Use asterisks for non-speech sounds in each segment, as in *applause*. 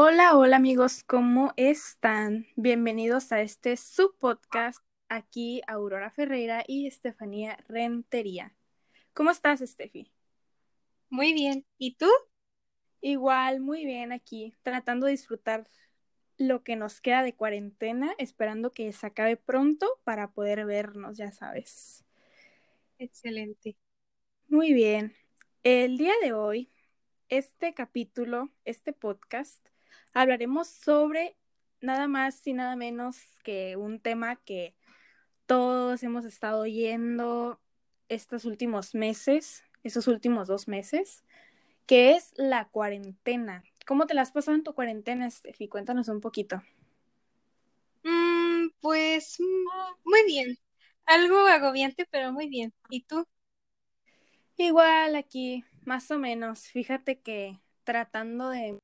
Hola, hola amigos, ¿cómo están? Bienvenidos a este subpodcast. Aquí Aurora Ferreira y Estefanía Rentería. ¿Cómo estás, Estefi? Muy bien. ¿Y tú? Igual, muy bien aquí, tratando de disfrutar lo que nos queda de cuarentena, esperando que se acabe pronto para poder vernos, ya sabes. Excelente. Muy bien. El día de hoy, este capítulo, este podcast, hablaremos sobre nada más y nada menos que un tema que todos hemos estado oyendo estos últimos meses, estos últimos dos meses, que es la cuarentena. ¿Cómo te la has pasado en tu cuarentena, Steffi? Cuéntanos un poquito. Mm, pues mm, muy bien. Algo agobiante, pero muy bien. ¿Y tú? Igual aquí, más o menos. Fíjate que tratando de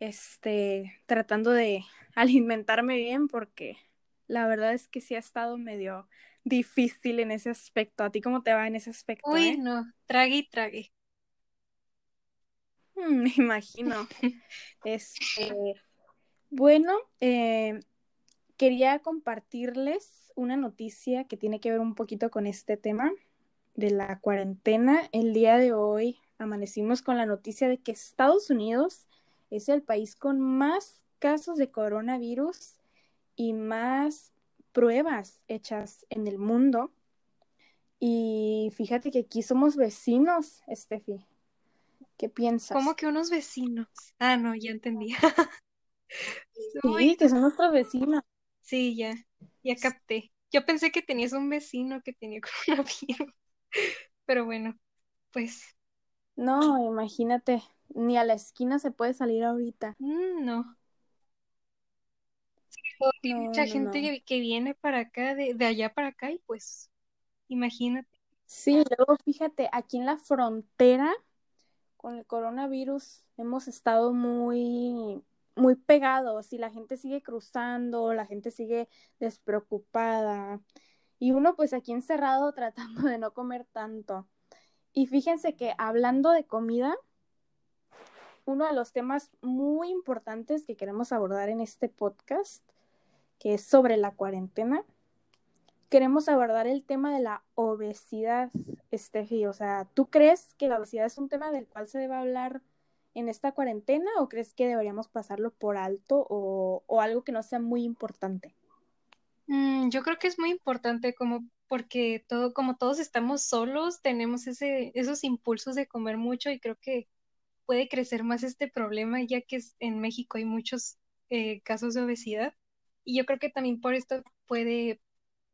este, tratando de *laughs* alimentarme bien porque la verdad es que sí ha estado medio difícil en ese aspecto. ¿A ti cómo te va en ese aspecto? Uy, eh? no, trague y trague. Mm, *laughs* me imagino. *laughs* Este, bueno, eh, quería compartirles una noticia que tiene que ver un poquito con este tema de la cuarentena. El día de hoy amanecimos con la noticia de que Estados Unidos es el país con más casos de coronavirus y más pruebas hechas en el mundo. Y fíjate que aquí somos vecinos, Estefi. ¿Qué piensas? ¿Cómo que unos vecinos? Ah, no, ya entendí. *laughs* sí, que son nuestros vecinos. Sí, ya, ya capté. Yo pensé que tenías un vecino que tenía *laughs* coronavirus. Pero bueno, pues. No, imagínate, ni a la esquina se puede salir ahorita. Mm, no. Hay No, mucha no, gente no. que, que viene para acá, de, de allá para acá, y pues, imagínate. Sí, luego fíjate, aquí en la frontera con el coronavirus hemos estado muy, muy pegados y la gente sigue cruzando, la gente sigue despreocupada y uno pues aquí encerrado *laughs* tratando de no comer tanto. Y fíjense que hablando de comida, uno de los temas muy importantes que queremos abordar en este podcast, que es sobre la cuarentena, queremos abordar el tema de la obesidad, Steffi. O sea, ¿tú crees que la obesidad es un tema del cual se debe hablar en esta cuarentena o crees que deberíamos pasarlo por alto o, o algo que no sea muy importante? Mm, yo creo que es muy importante como porque todo, como todos estamos solos, tenemos ese, esos impulsos de comer mucho y creo que puede crecer más este problema ya que en México hay muchos eh, casos de obesidad y yo creo que también por esto puede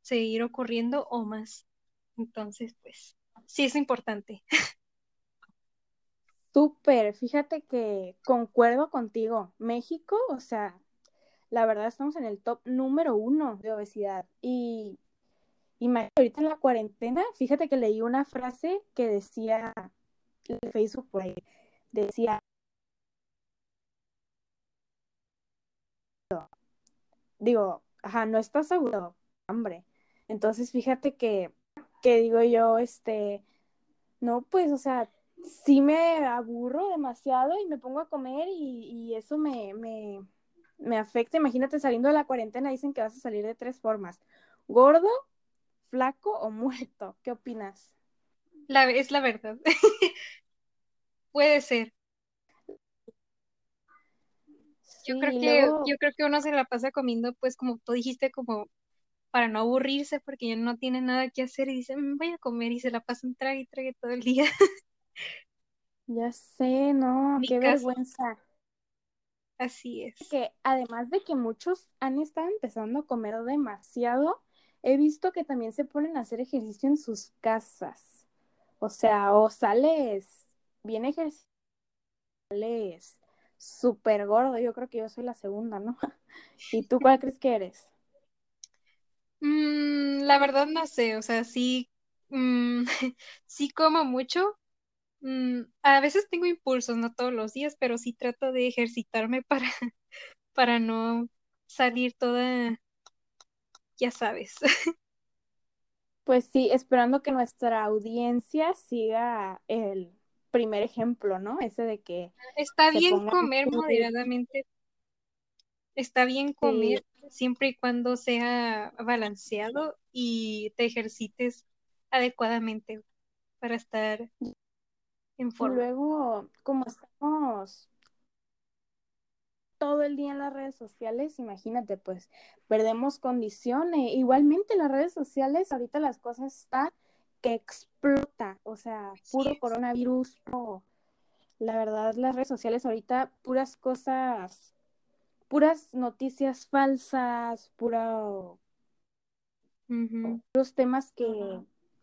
seguir ocurriendo o más. Entonces, pues, sí es importante. *laughs* Súper, fíjate que concuerdo contigo. México, o sea, la verdad estamos en el top número uno de obesidad. Y, y ahorita en la cuarentena, fíjate que leí una frase que decía en Facebook, por ahí, decía, digo, ajá, no estás seguro, hambre. Entonces, fíjate que, que digo yo, este, no, pues, o sea, sí me aburro demasiado y me pongo a comer y, y eso me, me, me afecta. Imagínate saliendo de la cuarentena, dicen que vas a salir de tres formas, gordo, flaco o muerto. ¿Qué opinas? La, es la verdad. *laughs* Puede ser. Yo creo que, luego, yo creo que uno se la pasa comiendo, pues como tú dijiste, como para no aburrirse, porque ya no tiene nada que hacer y dice, "Mm, voy a comer y se la pasan trague y trague todo el día. *laughs* ya sé, no, Mi qué vergüenza. así es. Que además de que muchos han estado empezando a comer demasiado, he visto que también se ponen a hacer ejercicio en sus casas. O sea, o sales bien ejercicio, sales súper gordo. Yo creo que yo soy la segunda, ¿no? *laughs* ¿Y tú cuál crees que eres? Mm, la verdad no sé, o sea, sí, mm, *laughs* sí como mucho. Mm, a veces tengo impulsos, no todos los días, pero sí trato de ejercitarme *laughs* para, para no salir toda, ya sabes. Pues sí, esperando que nuestra audiencia siga el, primer ejemplo, ¿no? Ese de que... Está bien comer moderadamente. Está bien comer siempre y cuando sea balanceado y te ejercites adecuadamente para estar en forma. Y luego, como estamos todo el día en las redes sociales, imagínate, pues perdemos condiciones. Igualmente las redes sociales, ahorita las cosas están que explota, o sea, puro coronavirus, la verdad, las redes sociales ahorita, puras cosas, puras noticias falsas, pura, puros temas que,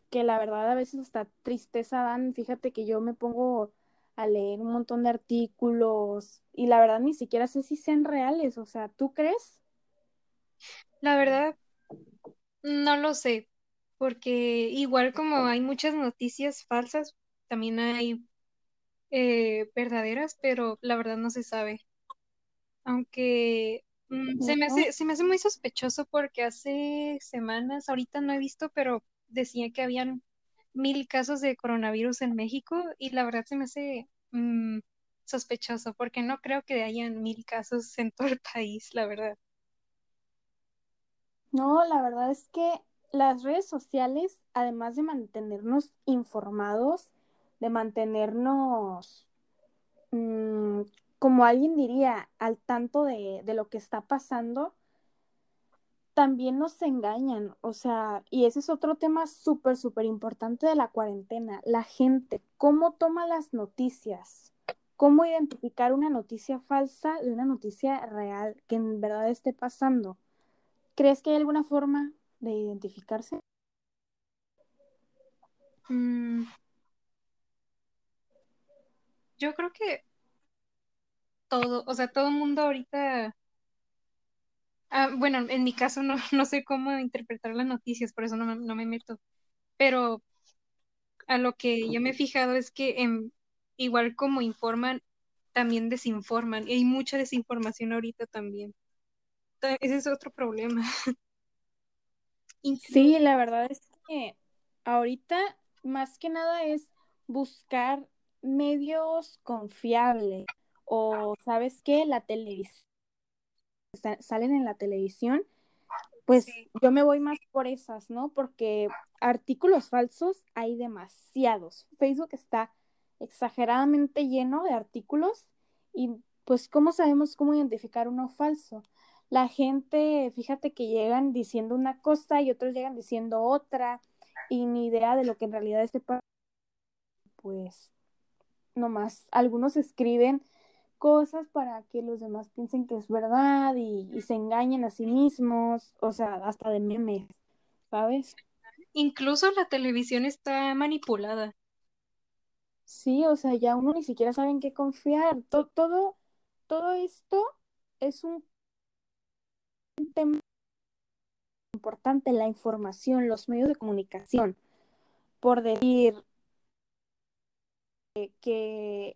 que la verdad a veces hasta tristeza dan. Fíjate que yo me pongo a leer un montón de artículos y la verdad ni siquiera sé si sean reales, o sea, ¿tú crees? La verdad, no lo sé, porque igual como hay muchas noticias falsas, también hay eh, verdaderas, pero la verdad no se sabe. Aunque mm, se, me hace, se me hace muy sospechoso porque hace semanas, ahorita no he visto, pero decía que habían mil casos de coronavirus en México y la verdad se me hace mm, sospechoso porque no creo que hayan mil casos en todo el país, la verdad. No, la verdad es que las redes sociales, además de mantenernos informados, de mantenernos, mm, como alguien diría, al tanto de, de lo que está pasando, también nos engañan, o sea, y ese es otro tema súper, súper importante de la cuarentena, la gente, cómo toma las noticias, cómo identificar una noticia falsa de una noticia real que en verdad esté pasando. ¿Crees que hay alguna forma de identificarse? Mm. Yo creo que todo, o sea, todo el mundo ahorita Ah, bueno, en mi caso no, *laughs* no sé cómo interpretar las noticias, por eso no me, no me meto. Pero a lo que yo me he fijado es que en, igual como informan, también desinforman. Y hay mucha desinformación ahorita también. Ese es otro problema. *laughs* Sí, la verdad es que ahorita más que nada es buscar medios confiables o, ¿sabes qué? La televisión salen en la televisión, pues yo me voy más por esas, ¿no? Porque artículos falsos hay demasiados. Facebook está exageradamente lleno de artículos y pues ¿cómo sabemos cómo identificar uno falso? La gente, fíjate que llegan diciendo una cosa y otros llegan diciendo otra y ni idea de lo que en realidad es pues nomás algunos escriben cosas para que los demás piensen que es verdad y, se engañen a sí mismos, o sea, hasta de memes, ¿sabes? Incluso la televisión está manipulada. Sí, o sea, ya uno ni siquiera sabe en qué confiar. todo, todo esto es un tema importante, la información, los medios de comunicación. Por decir que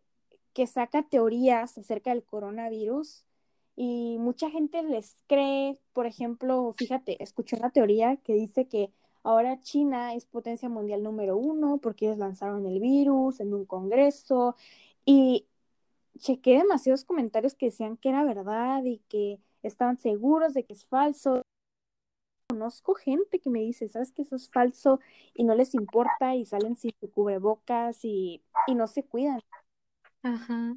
que saca teorías acerca del coronavirus y mucha gente les cree, por ejemplo, fíjate, escuché una teoría que dice que ahora China es potencia mundial número uno porque ellos lanzaron el virus en un congreso y chequé demasiados comentarios que decían que era verdad y que estaban seguros de que es falso. Conozco gente que me dice, ¿sabes que eso es falso? Y no les importa y salen sin cubrebocas y, y no se cuidan. Ajá.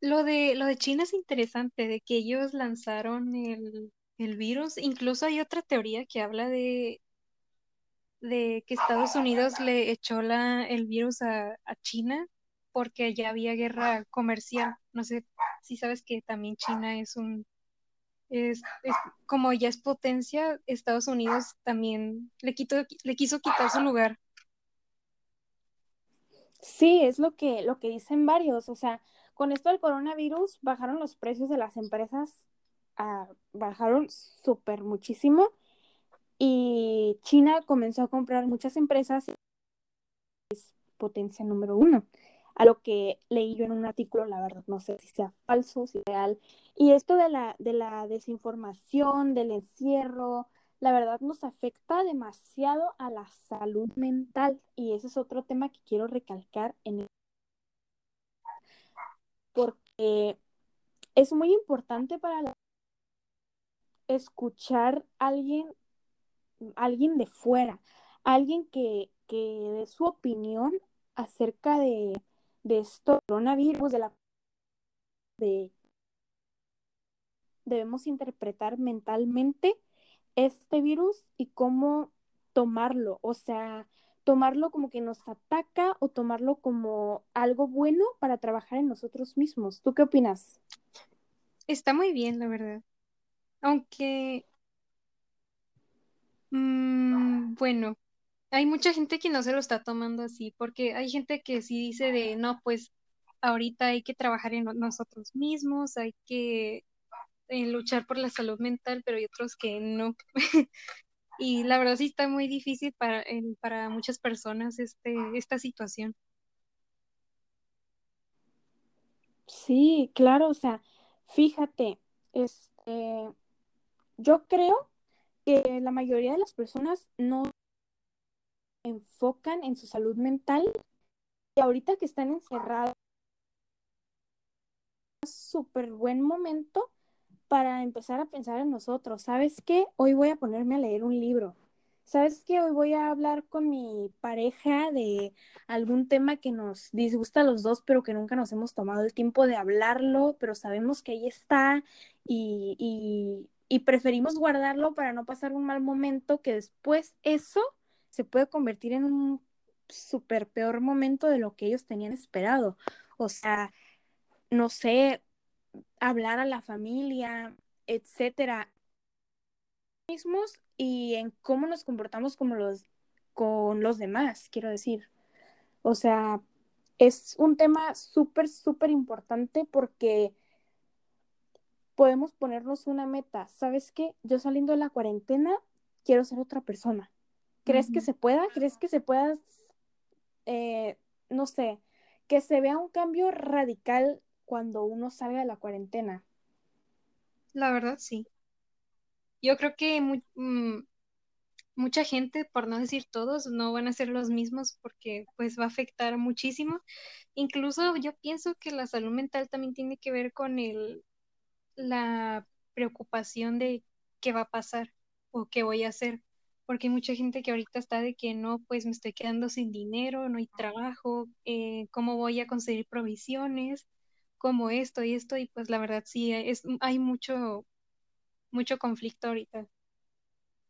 Lo de, lo de China es interesante, de que ellos lanzaron el, el virus. Incluso hay otra teoría que habla de, de que Estados Unidos le echó la, el virus a, a China porque ya había guerra comercial. No sé si sabes que también China es un, es, es- como ya es potencia, Estados Unidos también le quitó, le quiso quitar su lugar. Sí, es lo que, lo que dicen varios. O sea, con esto del coronavirus bajaron los precios de las empresas, ah, bajaron súper muchísimo y China comenzó a comprar muchas empresas, es potencia número uno. A lo que leí yo en un artículo, la verdad, no sé si sea falso, si real. Y esto de la, de la desinformación, del encierro, la verdad nos afecta demasiado a la salud mental y ese es otro tema que quiero recalcar en el porque es muy importante para la... escuchar a alguien, alguien de fuera, alguien que, que dé su opinión acerca de, de esto, coronavirus, de la de debemos interpretar mentalmente este virus y cómo tomarlo, o sea, tomarlo como que nos ataca o tomarlo como algo bueno para trabajar en nosotros mismos. ¿Tú qué opinas? Está muy bien, la verdad. Aunque, mmm, bueno, hay mucha gente que no se lo está tomando así, porque hay gente que sí dice de, no, pues ahorita hay que trabajar en nosotros mismos, hay que eh, luchar por la salud mental, pero hay otros que no. *laughs* y la verdad sí está muy difícil para, para muchas personas este, esta situación. Sí, claro, o sea, fíjate, este, yo creo que la mayoría de las personas no enfocan en su salud mental y ahorita que están encerrados, es súper buen momento para empezar a pensar en nosotros. ¿Sabes qué? Hoy voy a ponerme a leer un libro. ¿Sabes qué? Hoy voy a hablar con mi pareja de algún tema que nos disgusta a los dos, pero que nunca nos hemos tomado el tiempo de hablarlo, pero sabemos que ahí está y, y, preferimos guardarlo para no pasar un mal momento, que después eso se puede convertir en un súper peor momento de lo que ellos tenían esperado. O sea, no sé, hablar a la familia, etcétera, mismos y en cómo nos comportamos como los, con los demás, quiero decir. O sea, es un tema súper, súper importante porque podemos ponernos una meta. ¿Sabes qué? Yo saliendo de la cuarentena quiero ser otra persona. ¿Crees que se pueda? ¿Crees que se pueda, eh, no sé, que se vea un cambio radical cuando uno salga de la cuarentena? La verdad, sí. Yo creo que mm, mucha gente, por no decir todos, no van a ser los mismos porque pues va a afectar muchísimo. Incluso yo pienso que la salud mental también tiene que ver con el, la preocupación de qué va a pasar o qué voy a hacer porque hay mucha gente que ahorita está de que no, pues me estoy quedando sin dinero, no hay trabajo, eh, cómo voy a conseguir provisiones, como esto y esto, y pues la verdad sí, es, hay mucho, mucho conflicto ahorita.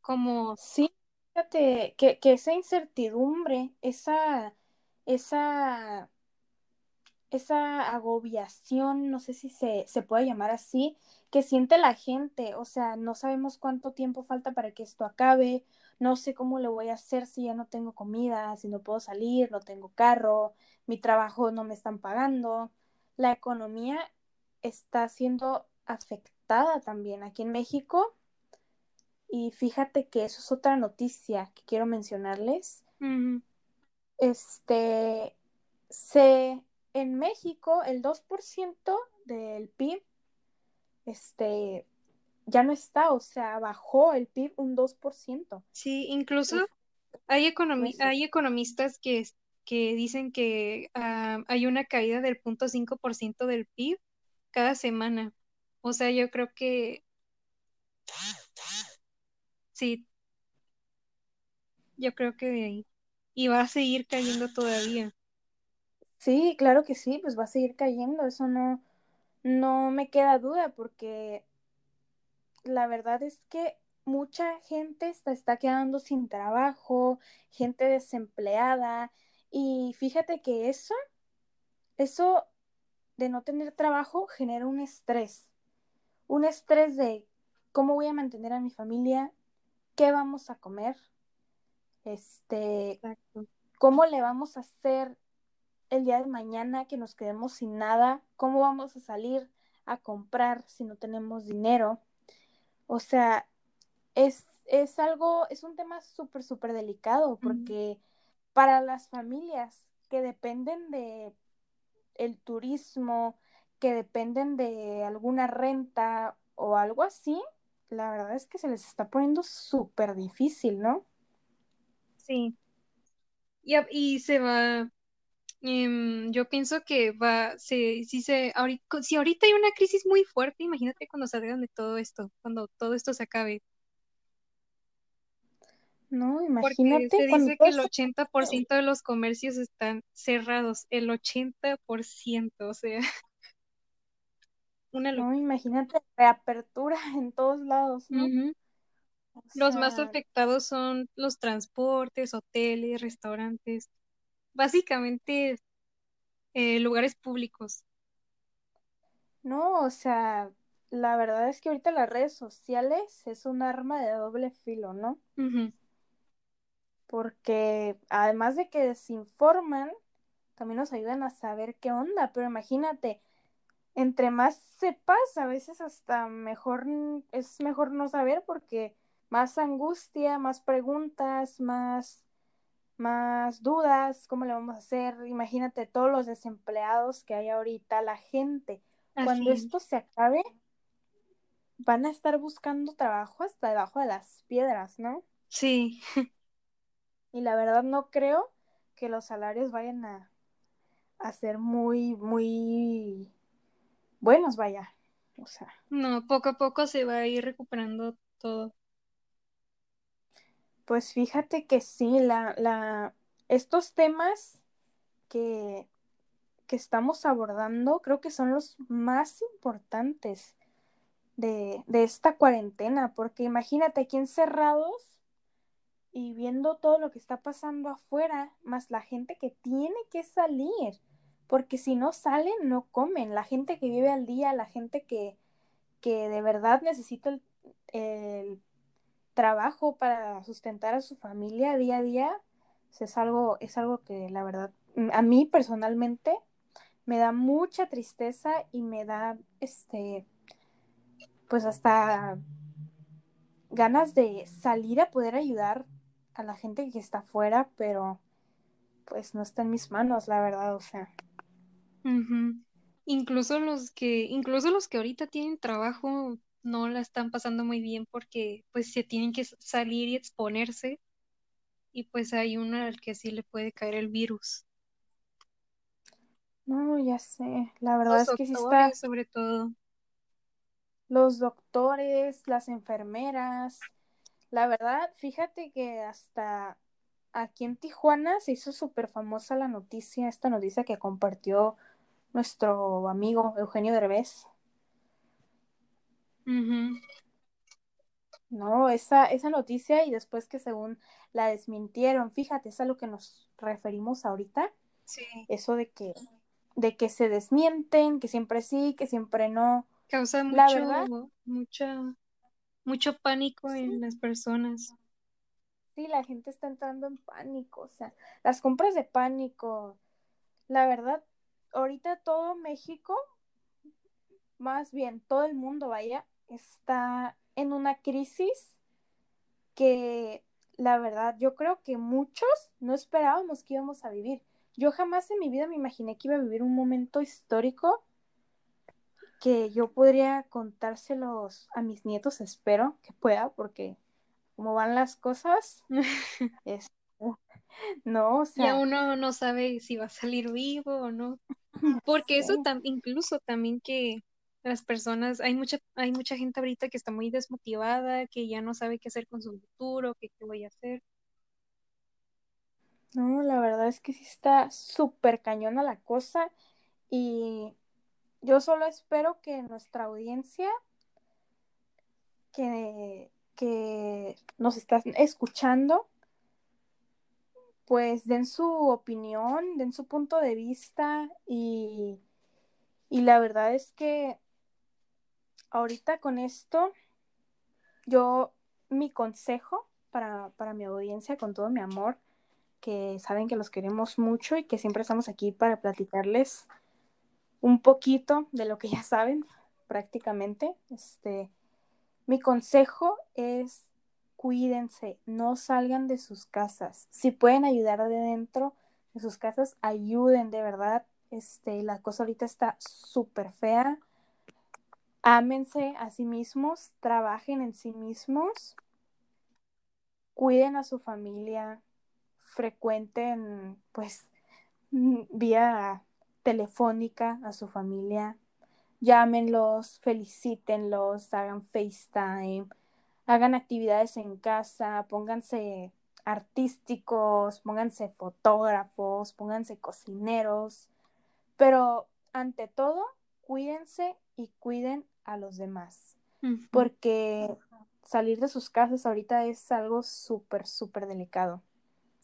Como... Sí, fíjate que, que esa incertidumbre, esa, esa esa agobiación, no sé si se, se puede llamar así, que siente la gente, o sea, no sabemos cuánto tiempo falta para que esto acabe, no sé cómo le voy a hacer si ya no tengo comida, si no puedo salir, no tengo carro, mi trabajo no me están pagando, la economía está siendo afectada también aquí en México. Y fíjate que eso es otra noticia que quiero mencionarles. Este, se en México el 2% del PIB este, ya no está, o sea, bajó el PIB un 2%. Sí, incluso hay, hay economistas que, que dicen que ah, hay una caída del 0.5% del PIB cada semana. O sea, yo creo que sí, yo creo que de ahí. Y va a seguir cayendo todavía. Sí, claro que sí, pues va a seguir cayendo, eso no, no me queda duda, porque la verdad es que mucha gente está, está quedando sin trabajo, gente desempleada, y fíjate que eso, eso de no tener trabajo genera un estrés, un estrés de cómo voy a mantener a mi familia, qué vamos a comer, este, cómo le vamos a hacer el día de mañana que nos quedemos sin nada, ¿cómo vamos a salir a comprar si no tenemos dinero? O sea, es, es algo, es un tema súper, súper delicado porque para las familias que dependen de el turismo, que dependen de alguna renta o algo así, la verdad es que se les está poniendo súper difícil, ¿no? Sí. Y, y se va, Em, yo pienso que va, se, si, se, ahorita, si ahorita hay una crisis muy fuerte, imagínate cuando salgan de todo esto, cuando todo esto se acabe. No, Porque imagínate se cuando dice que el esto- 80% de los comercios están cerrados, el 80%, o sea, *laughs* una No, imagínate reapertura *laughs* en todos lados, ¿no? O Los más afectados son los transportes, hoteles, restaurantes, básicamente eh, lugares públicos. no, o sea, la verdad es que ahorita las redes sociales es un arma de doble filo, ¿no? Ujú. Porque además de que desinforman, también nos ayudan a saber qué onda, pero imagínate, entre más sepas, a veces hasta mejor es mejor no saber porque más angustia, más preguntas, más más dudas, cómo le vamos a hacer. Imagínate todos los desempleados que hay ahorita, la gente. Cuando Así esto se acabe, van a estar buscando trabajo hasta debajo de las piedras, ¿no? Sí, *laughs* Y la verdad no creo que los salarios vayan a, a ser muy, muy buenos, vaya. O sea, no, poco a poco se va a ir recuperando todo. pues fíjate que sí, la, la, estos temas que, que estamos abordando creo que son los más importantes de, de esta cuarentena, porque imagínate aquí encerrados y viendo todo lo que está pasando afuera, más la gente que tiene que salir, porque si no salen, no comen, la gente que vive al día, la gente que, que de verdad necesita el, el trabajo para sustentar a su familia día a día, pues es algo, es algo que la verdad, a mí personalmente me da mucha tristeza y me da, este, pues hasta ganas de salir a poder ayudar a la gente que está afuera, pero pues no está en mis manos, la verdad, o sea. Incluso los que, incluso los que ahorita tienen trabajo no la están pasando muy bien porque pues se tienen que salir y exponerse y pues hay uno al que sí le puede caer el virus. No, ya sé, la verdad Los es que sí está, sobre todo. los doctores, las enfermeras, la verdad, fíjate que hasta aquí en Tijuana se hizo súper famosa la noticia, esta noticia que compartió nuestro amigo Eugenio Derbez. No, esa, esa noticia y después que según la desmintieron, fíjate, es a lo que nos referimos ahorita, Sí, eso de que, de que se desmienten, que siempre sí, que siempre no. causa La mucho, verdad, mucha, mucho pánico sí, en las personas. sí, la gente está entrando en pánico, o sea, las compras de pánico, la verdad, ahorita todo México, más bien todo el mundo, vaya, está en una crisis que la verdad yo creo que muchos no esperábamos que íbamos a vivir. Yo jamás en mi vida me imaginé que iba a vivir un momento histórico que yo podría contárselos a mis nietos, espero que pueda, porque como van las cosas, *laughs* es, *laughs* no, o sea, aún uno no sabe si va a salir vivo o no. *laughs* Porque eso tam- incluso también que las personas, hay mucha, hay mucha gente ahorita que está muy desmotivada, que ya no sabe qué hacer con su futuro, que qué voy a hacer. No, la verdad es que sí está súper cañona la cosa y yo solo espero que nuestra audiencia que, que nos está escuchando pues den su opinión, den su punto de vista y, y la verdad es que ahorita con esto yo mi consejo para, para mi audiencia con todo mi amor que saben que los queremos mucho y que siempre estamos aquí para platicarles un poquito de lo que ya saben prácticamente. Este, mi consejo es cuídense, no salgan de sus casas. Si pueden ayudar de dentro de sus casas, ayuden de verdad. Este, la cosa ahorita está súper fea. Ámense a sí mismos, trabajen en sí mismos, cuiden a su familia, frecuenten, pues, mm, vía telefónica a su familia. Llámenlos, felicítenlos, hagan FaceTime, hagan actividades en casa, pónganse artísticos, pónganse fotógrafos, pónganse cocineros, pero ante todo, cuídense y cuiden a los demás, porque salir de sus casas ahorita es algo súper, súper delicado.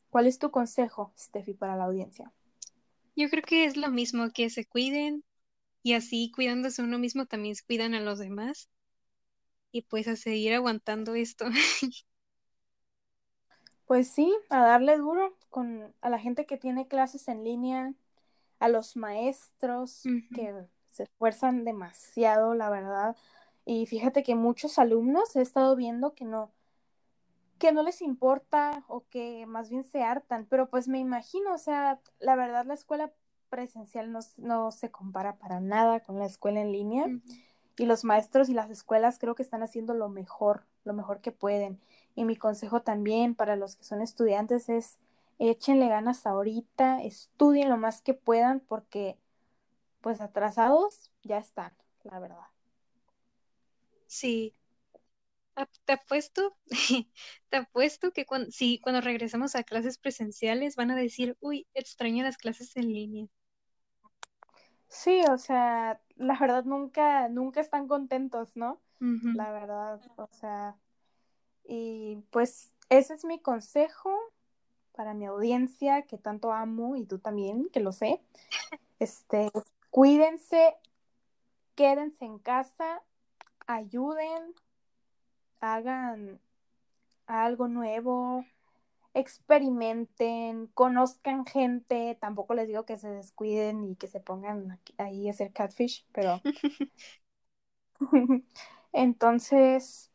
¿Cuál es tu consejo, Steffi, para la audiencia? Yo creo que es lo mismo, que se cuiden y así cuidándose uno mismo también cuidan a los demás y pues a seguir aguantando esto. *laughs* Pues sí, a darle duro con a la gente que tiene clases en línea, a los maestros que se esfuerzan demasiado, la verdad. Y fíjate que muchos alumnos he estado viendo que no, que no les importa o que más bien se hartan, pero pues me imagino, o sea, la verdad la escuela presencial no, no se compara para nada con la escuela en línea y los maestros y las escuelas creo que están haciendo lo mejor, lo mejor que pueden. Y mi consejo también para los que son estudiantes es échenle ganas ahorita, estudien lo más que puedan porque pues atrasados ya están, la verdad. Sí. Te apuesto, *laughs* te apuesto que cuando, sí, cuando regresemos a clases presenciales van a decir, uy, extraño las clases en línea. Sí, o sea, la verdad nunca, nunca están contentos, ¿no? La verdad, o sea, y pues ese es mi consejo para mi audiencia que tanto amo y tú también, que lo sé. Este, cuídense, quédense en casa, ayuden, hagan algo nuevo, experimenten, conozcan gente, tampoco les digo que se descuiden y que se pongan ahí a hacer catfish, pero *laughs* *laughs* entonces,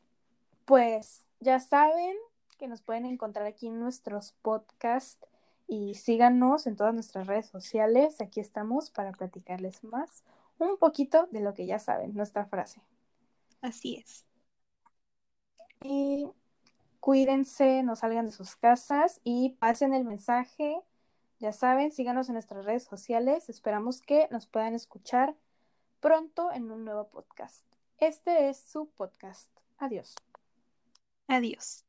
pues ya saben que nos pueden encontrar aquí en nuestros podcasts y síganos en todas nuestras redes sociales. Aquí estamos para platicarles más un poquito de lo que ya saben, nuestra frase. Así es. Y cuídense, no salgan de sus casas y pasen el mensaje. Ya saben, síganos en nuestras redes sociales. Esperamos que nos puedan escuchar pronto en un nuevo podcast. Este es su podcast. Adiós. Adiós.